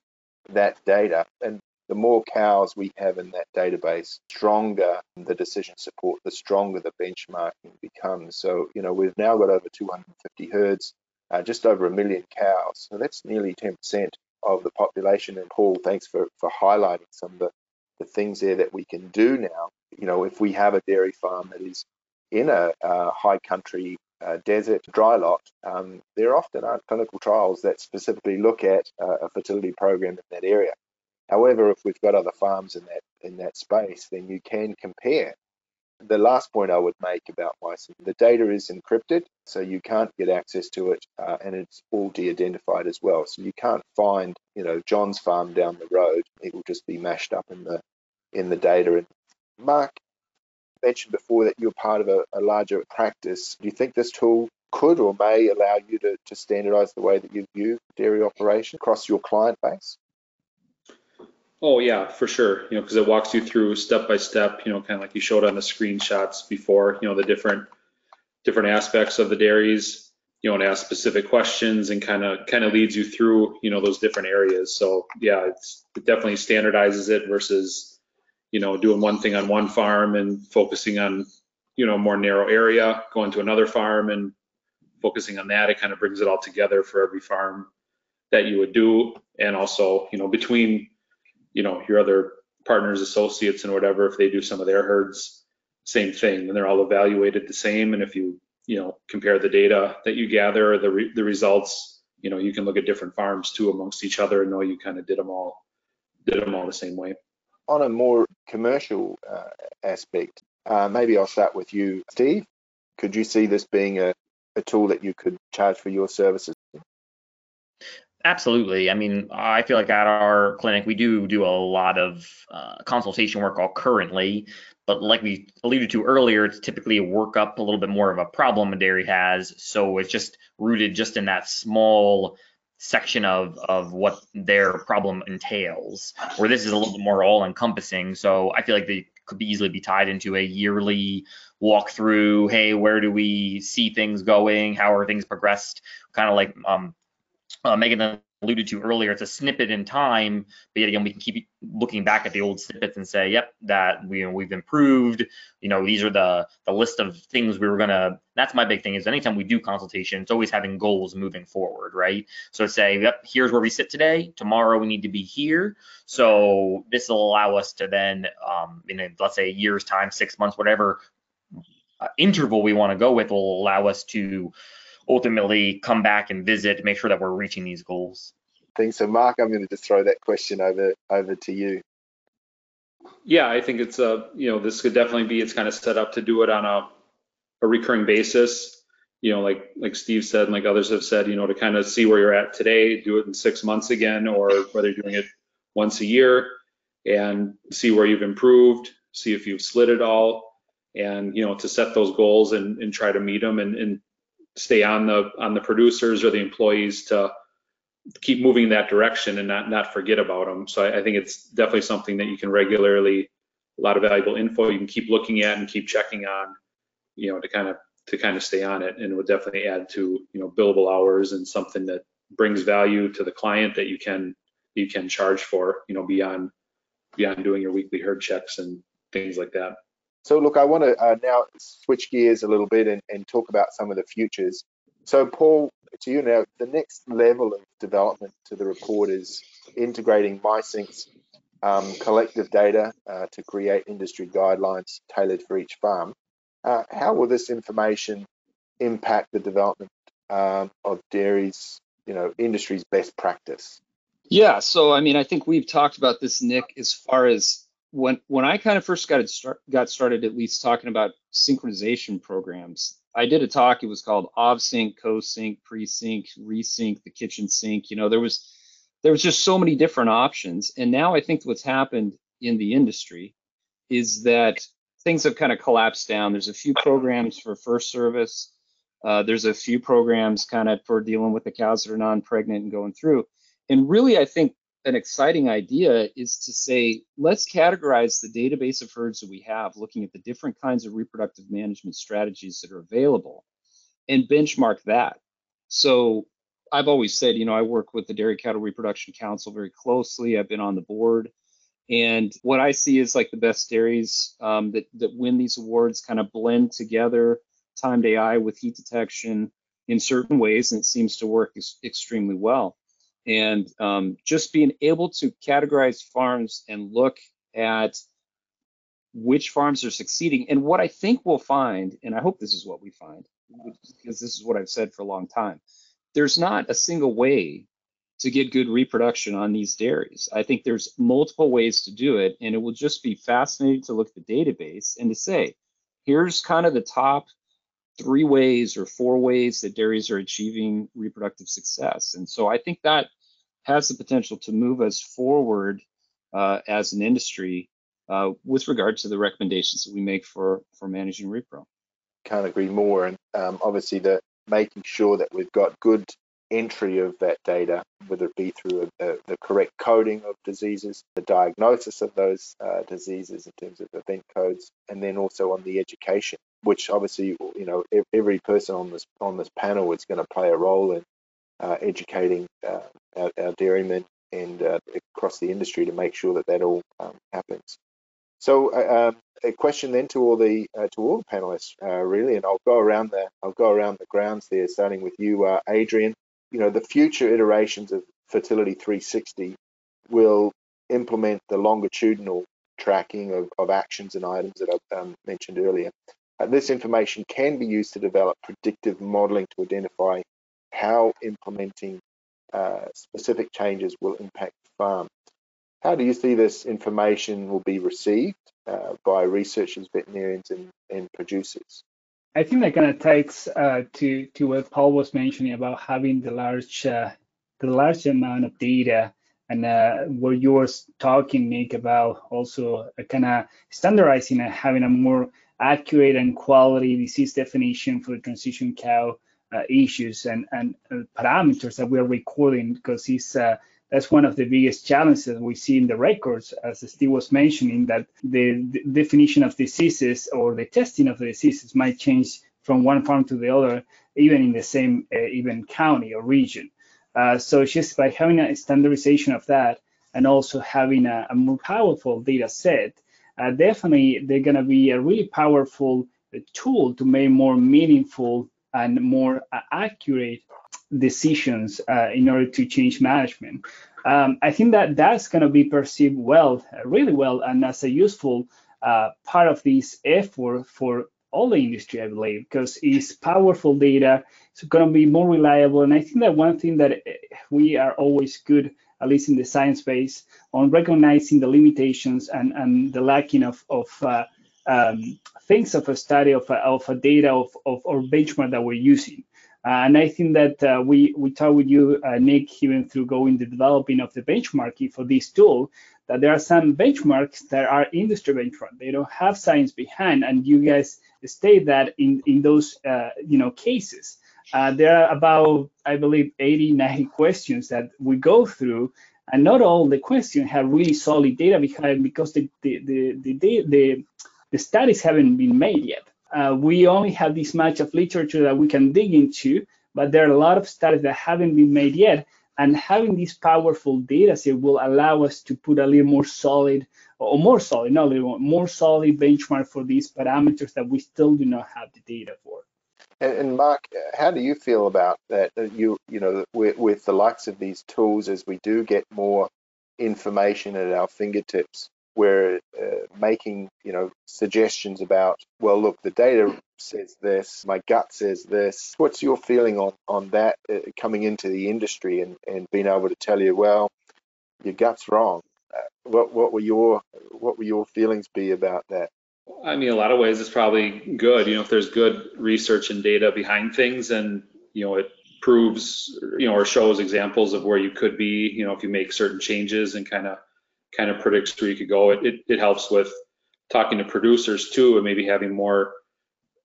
that data. And the more cows we have in that database, stronger the decision support, the stronger the benchmarking becomes. So, you know, we've now got over 250 herds, uh, just over a million cows. So that's nearly 10% of the population. And Paul, thanks for, for highlighting some of the, the things there that we can do now. You know, if we have a dairy farm that is in a, a high country uh, desert dry lot, um, there often aren't clinical trials that specifically look at uh, a fertility program in that area. However, if we've got other farms in that in that space, then you can compare. The last point I would make about MySync, the data is encrypted, so you can't get access to it, uh, and it's all de-identified as well. So you can't find, you know, John's farm down the road. It will just be mashed up in the in the data. And Mark, mentioned before that you're part of a, a larger practice. Do you think this tool could or may allow you to, to standardize the way that you view dairy operation across your client base? Oh yeah, for sure. You know, because it walks you through step by step. You know, kind of like you showed on the screenshots before. You know, the different different aspects of the dairies. You know, and ask specific questions and kind of kind of leads you through. You know, those different areas. So yeah, it definitely standardizes it versus you know, doing one thing on one farm and focusing on, you know, more narrow area, going to another farm and focusing on that. It kind of brings it all together for every farm that you would do. And also, you know, between, you know, your other partners, associates and whatever, if they do some of their herds, same thing. And they're all evaluated the same. And if you, you know, compare the data that you gather, the, re- the results, you know, you can look at different farms too amongst each other and know you kind of did them all, did them all the same way on a more commercial uh, aspect, uh, maybe I'll start with you, Steve. Could you see this being a, a tool that you could charge for your services? Absolutely. I mean, I feel like at our clinic, we do do a lot of uh, consultation work all currently, but like we alluded to earlier, it's typically a workup, a little bit more of a problem a dairy has. So it's just rooted just in that small section of of what their problem entails where this is a little bit more all encompassing so i feel like they could be easily be tied into a yearly walkthrough hey where do we see things going? How are things progressed? Kind of like um, uh, megan alluded to earlier, it's a snippet in time, but yet again, we can keep looking back at the old snippets and say, yep, that we, we've improved. You know, these are the the list of things we were gonna. That's my big thing is anytime we do consultation, it's always having goals moving forward, right? So say, yep, here's where we sit today. Tomorrow we need to be here. So this will allow us to then, um, in a, let's say a year's time, six months, whatever uh, interval we want to go with, will allow us to ultimately come back and visit, make sure that we're reaching these goals. Thanks. So, Mark, I'm going to just throw that question over over to you. Yeah, I think it's a you know this could definitely be it's kind of set up to do it on a a recurring basis. You know, like like Steve said, and like others have said, you know, to kind of see where you're at today, do it in six months again, or whether you're doing it once a year, and see where you've improved, see if you've slid it all, and you know, to set those goals and, and try to meet them and, and stay on the on the producers or the employees to keep moving in that direction and not not forget about them. So I, I, think it's definitely something that you can regularly, a lot of valuable info you can keep looking at and keep checking on, you know, to kind of to kind of stay on it, and it would definitely add to you know billable hours and something that brings value to the client that you can you can charge for, you know, beyond beyond doing your weekly herd checks and things like that. So look, I want to uh, now switch gears a little bit and, and talk about some of the futures. So Paul, to you now. The next level of development to the report is integrating MySync's um, collective data uh, to create industry guidelines tailored for each farm. Uh, how will this information impact the development um, of dairy's, you know, industry's best practice? Yeah, so I mean, I think we've talked about this, Nick, as far as when when I kind of first got start, got started, at least talking about synchronization programs. I did a talk. It was called Ovsynch, Cosynch, Pre-Sync, Resynch, the kitchen sink. You know, there was there was just so many different options. And now I think what's happened in the industry is that things have kind of collapsed down. There's a few programs for first service. Uh, there's a few programs kind of for dealing with the cows that are non-pregnant and going through. And really, I think an exciting idea is to say, let's categorize the database of herds that we have, looking at the different kinds of reproductive management strategies that are available and benchmark that. So I've always said, you know, I work with the Dairy Cattle Reproduction Council very closely. I've been on the board. And what I see is like the best dairies um, that, that win these awards kind of blend together timed AI with heat detection in certain ways, and it seems to work ex- extremely well. And um, just being able to categorize farms and look at which farms are succeeding. And what I think we'll find, and I hope this is what we find, because this is what I've said for a long time, there's not a single way to get good reproduction on these dairies. I think there's multiple ways to do it, and it will just be fascinating to look at the database and to say, here's kind of the top three ways or four ways that dairies are achieving reproductive success. And so I think that has the potential to move us forward uh, as an industry uh, with regard to the recommendations that we make for, for managing repro. Can't agree more. And um, obviously, the making sure that we've got good entry of that data, whether it be through a, a, the correct coding of diseases, the diagnosis of those uh, diseases in terms of event codes, and then also on the education, which obviously you know every person on this on this panel is going to play a role in uh, educating uh, our, our, dairymen and uh, across the industry to make sure that that all um, happens. So uh, um, a question then to all the uh, to all the panelists uh, really, and I'll go around the I'll go around the grounds there, starting with you, Adrian. You know, the future iterations of Fertility 360 will implement the longitudinal tracking of, of actions and items that I um, mentioned earlier. Uh, this information can be used to develop predictive modeling to identify how implementing uh, specific changes will impact the farm. How do you see this information will be received uh, by researchers, veterinarians, and, and producers? I think that kind of takes uh, to to what Paul was mentioning about having the large uh, the large amount of data, and uh, what you were talking, Nick, about also kind of standardizing and having a more accurate and quality disease definition for the transition cow uh, issues and and uh, parameters that we are recording because it's that's one of the biggest challenges we see in the records, as Steve was mentioning, that the, the definition of diseases or the testing of the diseases might change from one farm to the other, even in the same uh, even county or region. Uh, so just by having a standardization of that and also having a, a more powerful data set, uh, definitely they're going to be a really powerful tool to make more meaningful and more uh, accurate decisions uh, in order to change management. Um, I think that that's going to be perceived well, really well, and as a useful uh, part of this effort for all the industry, I believe, because it's powerful data. It's going to be more reliable. And I think that one thing that uh, we are always good, at least in the science space, on recognizing the limitations and, and the lacking of, of uh, um, things of a study of a, of a data of, of or benchmark that we're using. Uh, and I think that uh, we we talked with you, uh, Nick, even through going the developing of the benchmarking for this tool, that there are some benchmarks that are industry benchmark. They don't have science behind, and you guys state that in in those uh, you know cases. Uh, there are about I believe 80, 90 questions that we go through, and not all the questions have really solid data behind because the the the the, the, the studies haven't been made yet uh, we only have this much of literature that we can dig into, but there are a lot of studies that haven't been made yet. And having this powerful data set will allow us to put a little more solid, or more solid, not more, solid benchmark for these parameters that we still do not have the data for. And, and Mark, how do you feel about that? You you know with, with the likes of these tools, as we do get more information at our fingertips, we're uh, making you know suggestions about well look the data says this my gut says this what's your feeling on on that uh, coming into the industry and and being able to tell you well your gut's wrong what what were your what were your feelings be about that I mean, a lot of ways it's probably good. You know, if there's good research and data behind things, and you know, it proves, you know, or shows examples of where you could be. You know, if you make certain changes and kind of kind of predicts where you could go. It, it, it helps with talking to producers too, and maybe having more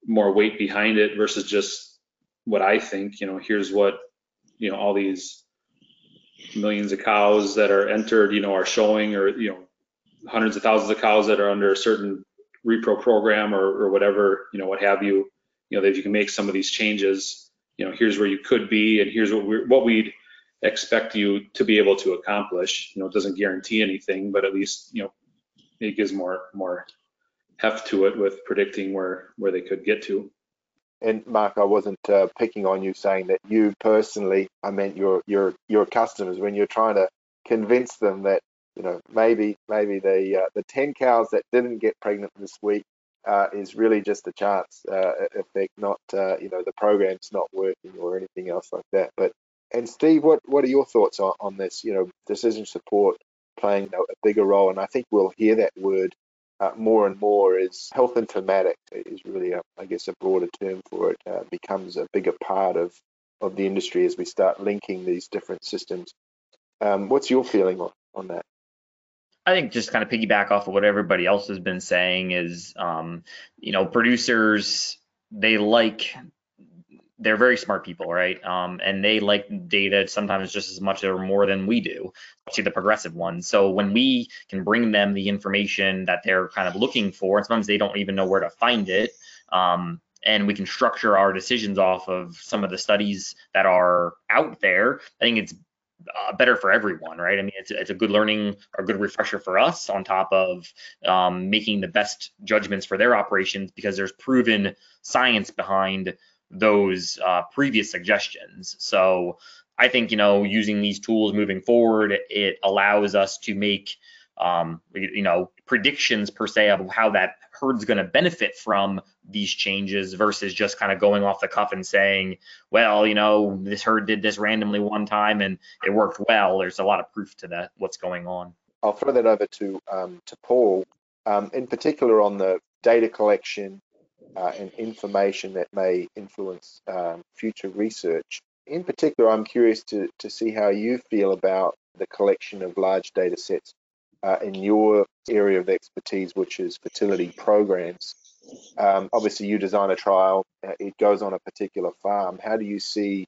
more weight behind it versus just what I think. You know, here's what you know all these millions of cows that are entered, you know, are showing, or you know, hundreds of thousands of cows that are under a certain repro program or, or whatever, you know, what have you. You know, that you can make some of these changes. You know, here's where you could be, and here's what we're what we'd expect you to be able to accomplish. You know, it doesn't guarantee anything, but at least you know it gives more more heft to it with predicting where where they could get to. And Mark, I wasn't uh, picking on you saying that you personally. I meant your your your customers when you're trying to convince them that you know maybe maybe the uh, the ten cows that didn't get pregnant this week uh, is really just a chance uh, effect, not uh, you know the program's not working or anything else like that. But and Steve, what what are your thoughts on, on this? You know, decision support playing a bigger role, and I think we'll hear that word uh, more and more. Is health informatics is really, a, I guess, a broader term for it. Uh, becomes a bigger part of of the industry as we start linking these different systems. Um, what's your feeling on, on that? I think just kind of piggyback off of what everybody else has been saying is, um, you know, producers they like they're very smart people, right? Um, and they like data sometimes just as much or more than we do, especially the progressive ones. So when we can bring them the information that they're kind of looking for, and sometimes they don't even know where to find it. Um, and we can structure our decisions off of some of the studies that are out there. I think it's uh, better for everyone, right? I mean, it's, it's a good learning or good refresher for us on top of um, making the best judgments for their operations because there's proven science behind those uh, previous suggestions. So I think you know using these tools moving forward, it allows us to make um, you know predictions per se of how that herd's going to benefit from these changes versus just kind of going off the cuff and saying, well, you know, this herd did this randomly one time and it worked well. There's a lot of proof to that what's going on. I'll throw that over to um, to Paul, um, in particular on the data collection uh, and information that may influence um, future research. In particular, I'm curious to, to see how you feel about the collection of large data sets uh, in your area of expertise, which is fertility programs. Um, obviously, you design a trial, uh, it goes on a particular farm. How do you see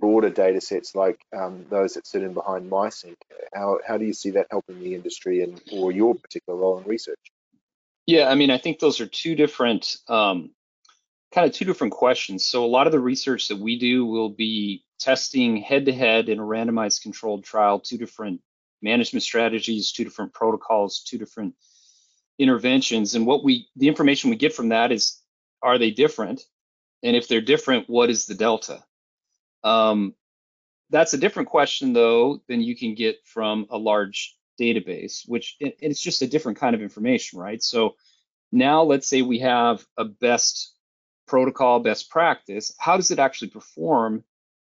broader data sets like um, those that sit in behind MySync? How, how do you see that helping the industry and or your particular role in research? Yeah, I mean, I think those are two different, um, kind of two different questions. So a lot of the research that we do will be testing head-to-head in a randomized controlled trial, two different management strategies, two different protocols, two different interventions. And what we, the information we get from that is, are they different? And if they're different, what is the delta? Um, that's a different question though than you can get from a large database, which it's just a different kind of information, right? So now let's say we have a best protocol, best practice. How does it actually perform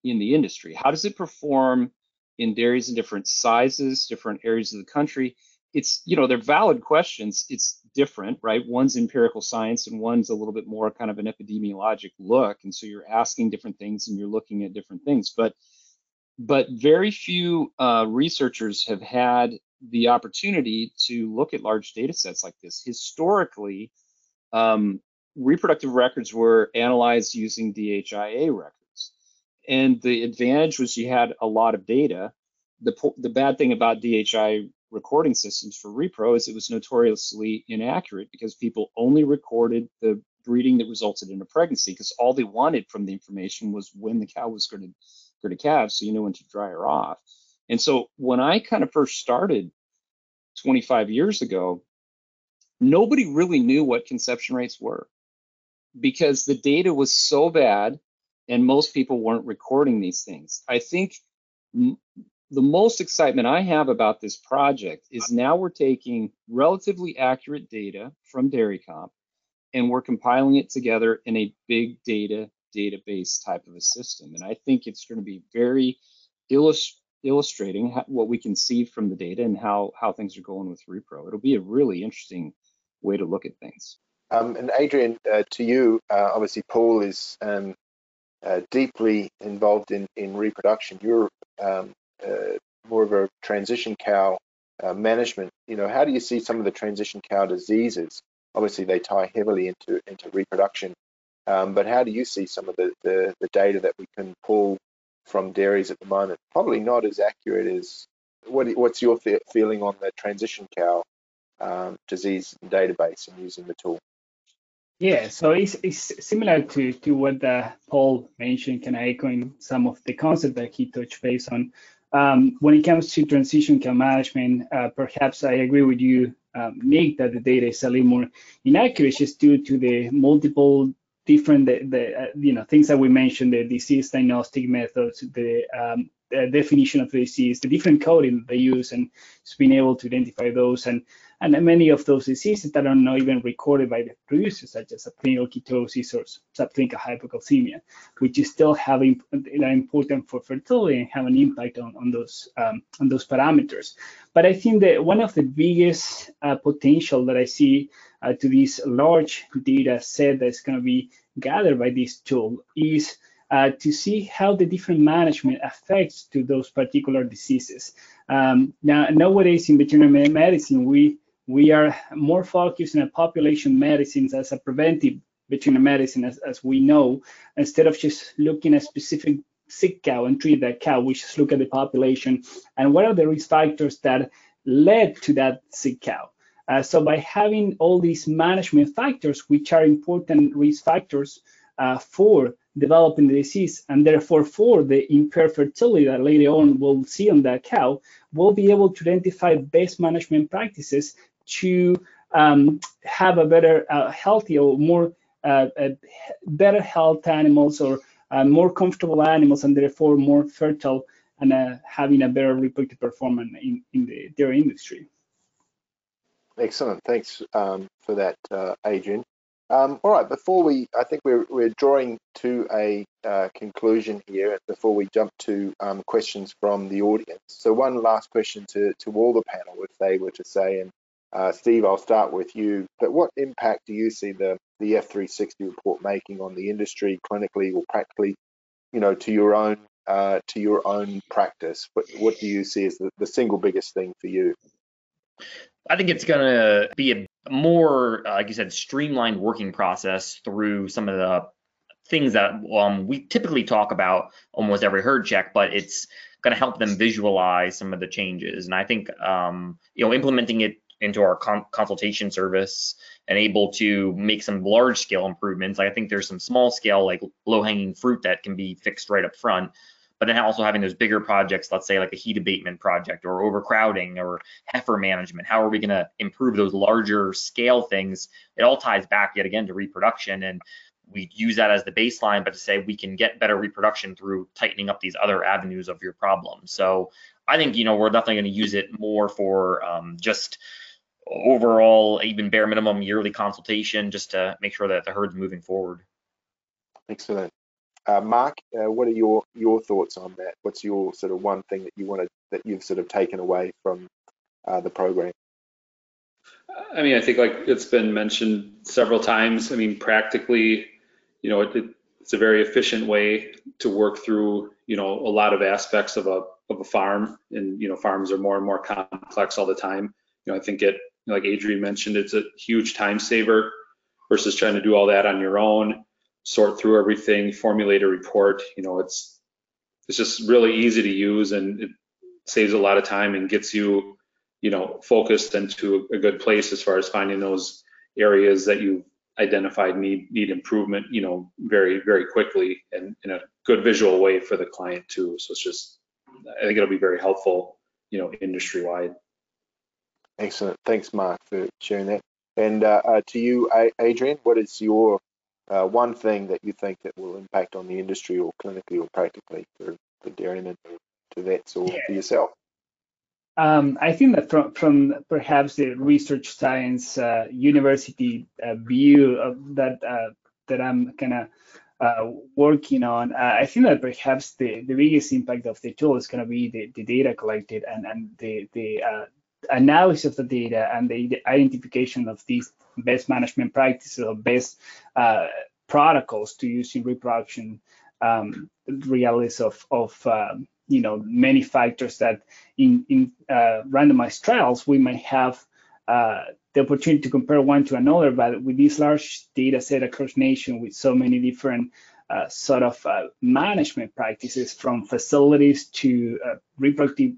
in the industry? How does it perform in dairies in different sizes, different areas of the country? It's, you know, they're valid questions. It's different, right? One's empirical science and one's a little bit more kind of an epidemiologic look. And so you're asking different things and you're looking at different things. But but very few uh, researchers have had the opportunity to look at large data sets like this. Historically, um, reproductive records were analyzed using DHIA records. And the advantage was you had a lot of data. The, the bad thing about DHI recording systems for repro is it was notoriously inaccurate because people only recorded the breeding that resulted in a pregnancy because all they wanted from the information was when the cow was going to go to calve so you know when to dry her off. And so when I kind of first started 25 years ago, nobody really knew what conception rates were. because the data was so bad and most people weren't recording these things. I think m- the most excitement I have about this project is now we're taking relatively accurate data from DairyComp and we're compiling it together in a big data database type of a system. And I think it's going to be very illust- illustrating how, what we can see from the data and how, how things are going with Repro. It'll be a really interesting way to look at things. Um, and Adrian, uh, to you, uh, obviously Paul is um, uh, deeply involved in, in reproduction. You're um, uh, more of a transition cow uh, management. You know, how do you see some of the transition cow diseases? Obviously, they tie heavily into into reproduction. Um, but how do you see some of the, the, the data that we can pull from dairies at the moment? Probably not as accurate as what, what's your feeling on the transition cow um, disease database and using the tool? Yeah, so it's, it's similar to, to what uh, Paul mentioned, kind of echoing some of the concepts that he touched base on. Um, when it comes to transition cow management, uh, perhaps I agree with you, um, Nick, that the data is a little more inaccurate just due to the multiple different the, the uh, you know things that we mentioned, the disease diagnostic methods, the, um, the definition of the disease, the different coding they use, and just being able to identify those. And and many of those diseases that are not even recorded by the producers, such as subclinical ketosis or subclinical hypocalcemia, which is still having are important for fertility and have an impact on, on those um, on those parameters. But I think that one of the biggest uh, potential that I see uh, to this large data set that's going to be gathered by this tool is uh, to see how the different management affects to those particular diseases. Um, now, nowadays in veterinary medicine, we we are more focused on population medicines as a preventive between veterinary medicine, as, as we know, instead of just looking at specific sick cow and treat that cow. We just look at the population and what are the risk factors that led to that sick cow. Uh, so by having all these management factors, which are important risk factors uh, for developing the disease, and therefore for the impaired fertility that later on we'll see on that cow, we'll be able to identify best management practices to um, have a better, uh, healthy or more uh, better health animals or uh, more comfortable animals and therefore more fertile and uh, having a better reproductive performance in, in the dairy industry. Excellent. Thanks um, for that, uh, Adrian. Um, all right, before we, I think we're, we're drawing to a conclusion here before we jump to um, questions from the audience. So one last question to, to all the panel, if they were to say, and uh, Steve, I'll start with you. But what impact do you see the the F360 report making on the industry, clinically or practically? You know, to your own uh, to your own practice. What what do you see as the, the single biggest thing for you? I think it's going to be a more, uh, like you said, streamlined working process through some of the things that um, we typically talk about almost every herd check, but it's going to help them visualize some of the changes. And I think, um, you know, implementing it into our con- consultation service and able to make some large scale improvements. I think there's some small scale, like low hanging fruit that can be fixed right up front. But then also having those bigger projects, let's say like a heat abatement project or overcrowding or heifer management, how are we going to improve those larger scale things? It all ties back yet again to reproduction. And we use that as the baseline, but to say we can get better reproduction through tightening up these other avenues of your problem. So I think, you know, we're definitely going to use it more for um, just overall, even bare minimum yearly consultation just to make sure that the herd's moving forward. Excellent. Uh, Mark, uh, what are your your thoughts on that? What's your sort of one thing that you want to that you've sort of taken away from uh, the program? I mean, I think like it's been mentioned several times. I mean, practically, you know, it, it's a very efficient way to work through, you know, a lot of aspects of a of a farm, and you know, farms are more and more complex all the time. You know, I think it like Adrian mentioned, it's a huge time saver versus trying to do all that on your own, sort through everything, formulate a report. You know, it's it's just really easy to use and it saves a lot of time and gets you, you know, focused into a good place as far as finding those areas that you've identified need need improvement, you know, very very quickly and in a good visual way for the client too. So it's just I think it'll be very helpful, you know, industry wide. Excellent. Thanks, Mark, for sharing that. And uh, uh, to you, Adrian, what is your uh, one thing that you think that will impact on the industry or clinically or practically for, for dairymen, to vets, or yeah. for yourself? Um, I think that from, from perhaps the research science uh, university uh, view of that uh, that I'm kind of uh, working on, uh, I think that perhaps the, the biggest impact of the tool is going to be the, the data collected and, and the, the uh, analysis of the data and the, identification of these best management practices or best protocols to use in reproduction um, realities of, of um, you know many factors that in in uh, randomized trials we might have uh, the opportunity to compare one to another, but with this large data set across nation with so many different uh, sort of uh, management practices from facilities to uh, reproductive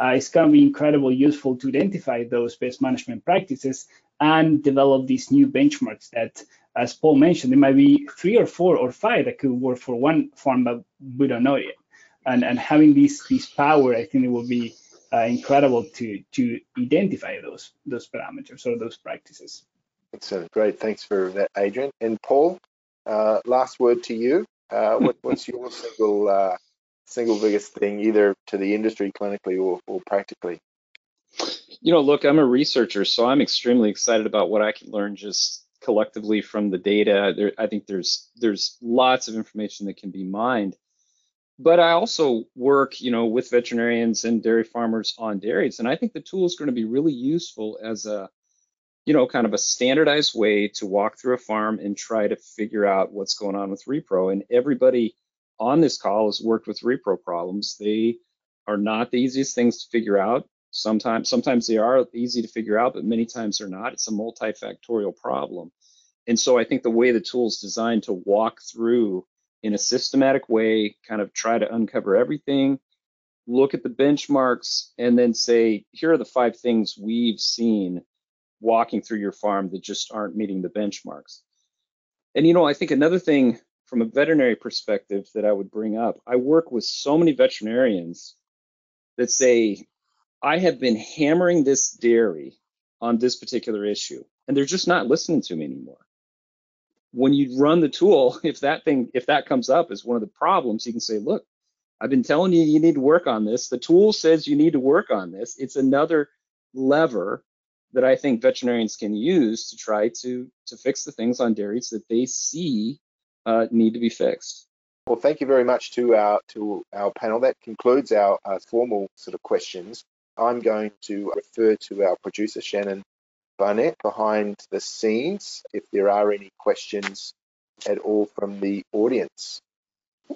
uh, it's going to be incredibly useful to identify those best management practices and develop these new benchmarks that as Paul mentioned, there might be three or four or five that could work for one farm, but we don't know yet. And, and having this, this power, I think it will be uh, incredible to, to identify those, those parameters or those practices. Excellent, great. Thanks for that, Adrian. And Paul, uh, last word to you. Uh, what, what's your single uh, single biggest thing, either to the industry clinically or, or practically? You know, look, I'm a researcher, so I'm extremely excited about what I can learn just collectively from the data. There, I think there's there's lots of information that can be mined. But I also work, you know, with veterinarians and dairy farmers on dairies, and I think the tool is going to be really useful as a, you know, kind of a standardized way to walk through a farm and try to figure out what's going on with repro. And everybody on this call has worked with repro problems. They are not the easiest things to figure out. Sometimes, sometimes they are easy to figure out, but many times they're not. It's a multifactorial problem. And so I think the way the tool is designed to walk through in a systematic way, kind of try to uncover everything, look at the benchmarks, and then say, here are the five things we've seen walking through your farm that just aren't meeting the benchmarks. And you know, I think another thing from a veterinary perspective that I would bring up, I work with so many veterinarians that say, I have been hammering this dairy on this particular issue, and they're just not listening to me anymore. When you run the tool, [LAUGHS] if that thing, if that comes up as one of the problems, you can say, look, I've been telling you you need to work on this. The tool says you need to work on this. It's another lever that I think veterinarians can use to try to to fix the things on dairies that they see uh, need to be fixed. Well, thank you very much to our to our panel. That concludes our uh, formal sort of questions. I'm going to refer to our producer, Shannon Barnett, behind the scenes, if there are any questions at all from the audience.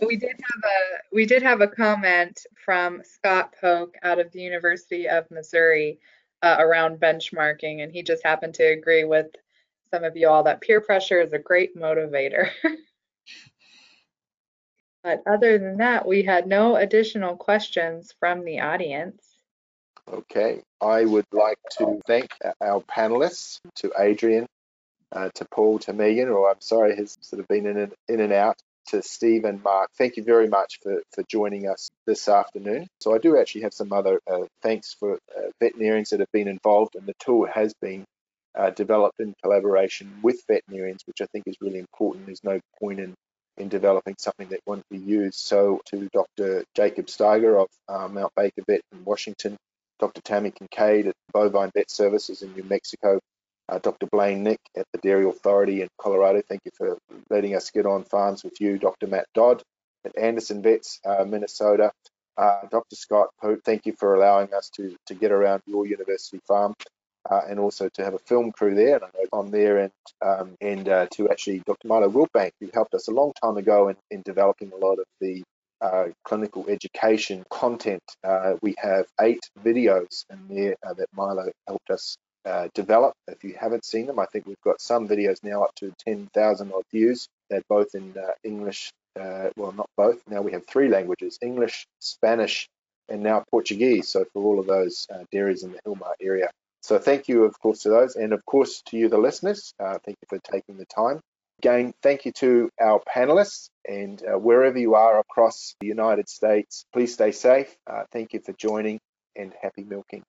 We did have a we did have a comment from Scott Poock out of the University of Missouri uh, around benchmarking, and he just happened to agree with some of you all that peer pressure is a great motivator. [LAUGHS] but other than that, we had no additional questions from the audience. Okay, I would like to thank our panelists, to Adrian, uh, to Paul, to Megan, or I'm sorry, has sort of been in and, in and out, to Steve and Mark. Thank you very much for, for joining us this afternoon. So I do actually have some other uh, thanks for uh, veterinarians that have been involved, and the tool has been uh, developed in collaboration with veterinarians, which I think is really important. There's no point in in developing something that won't be used. So to Dr. Jacob Steiger of uh, Mount Baker Vet in Washington, Dr. Tammy Kincaid at Bovine Vet Services in New Mexico, uh, Dr. Blaine Nick at the Dairy Authority in Colorado. Thank you for letting us get on farms with you. Dr. Matt Dodd at Anderson Vets, uh, Minnesota. Uh, Dr. Scott Poock, thank you for allowing us to, to get around your university farm. Uh, and also to have a film crew there and on there and um, and uh, to actually Dr. Milo Wiltbank who helped us a long time ago in, in developing a lot of the uh, clinical education content. Uh, we have eight videos in there uh, that Milo helped us uh, develop. If you haven't seen them, I think we've got some videos now up to 10,000 odd views. They're both in uh, English, uh, well, not both. Now we have three languages English, Spanish, and now Portuguese. So for all of those dairies in the Hilmar area. So thank you, of course, to those, and of course to you, the listeners. thank you for taking the time. Again, thank you to our panelists and uh, wherever you are across the United States, please stay safe. Uh, thank you for joining and happy milking.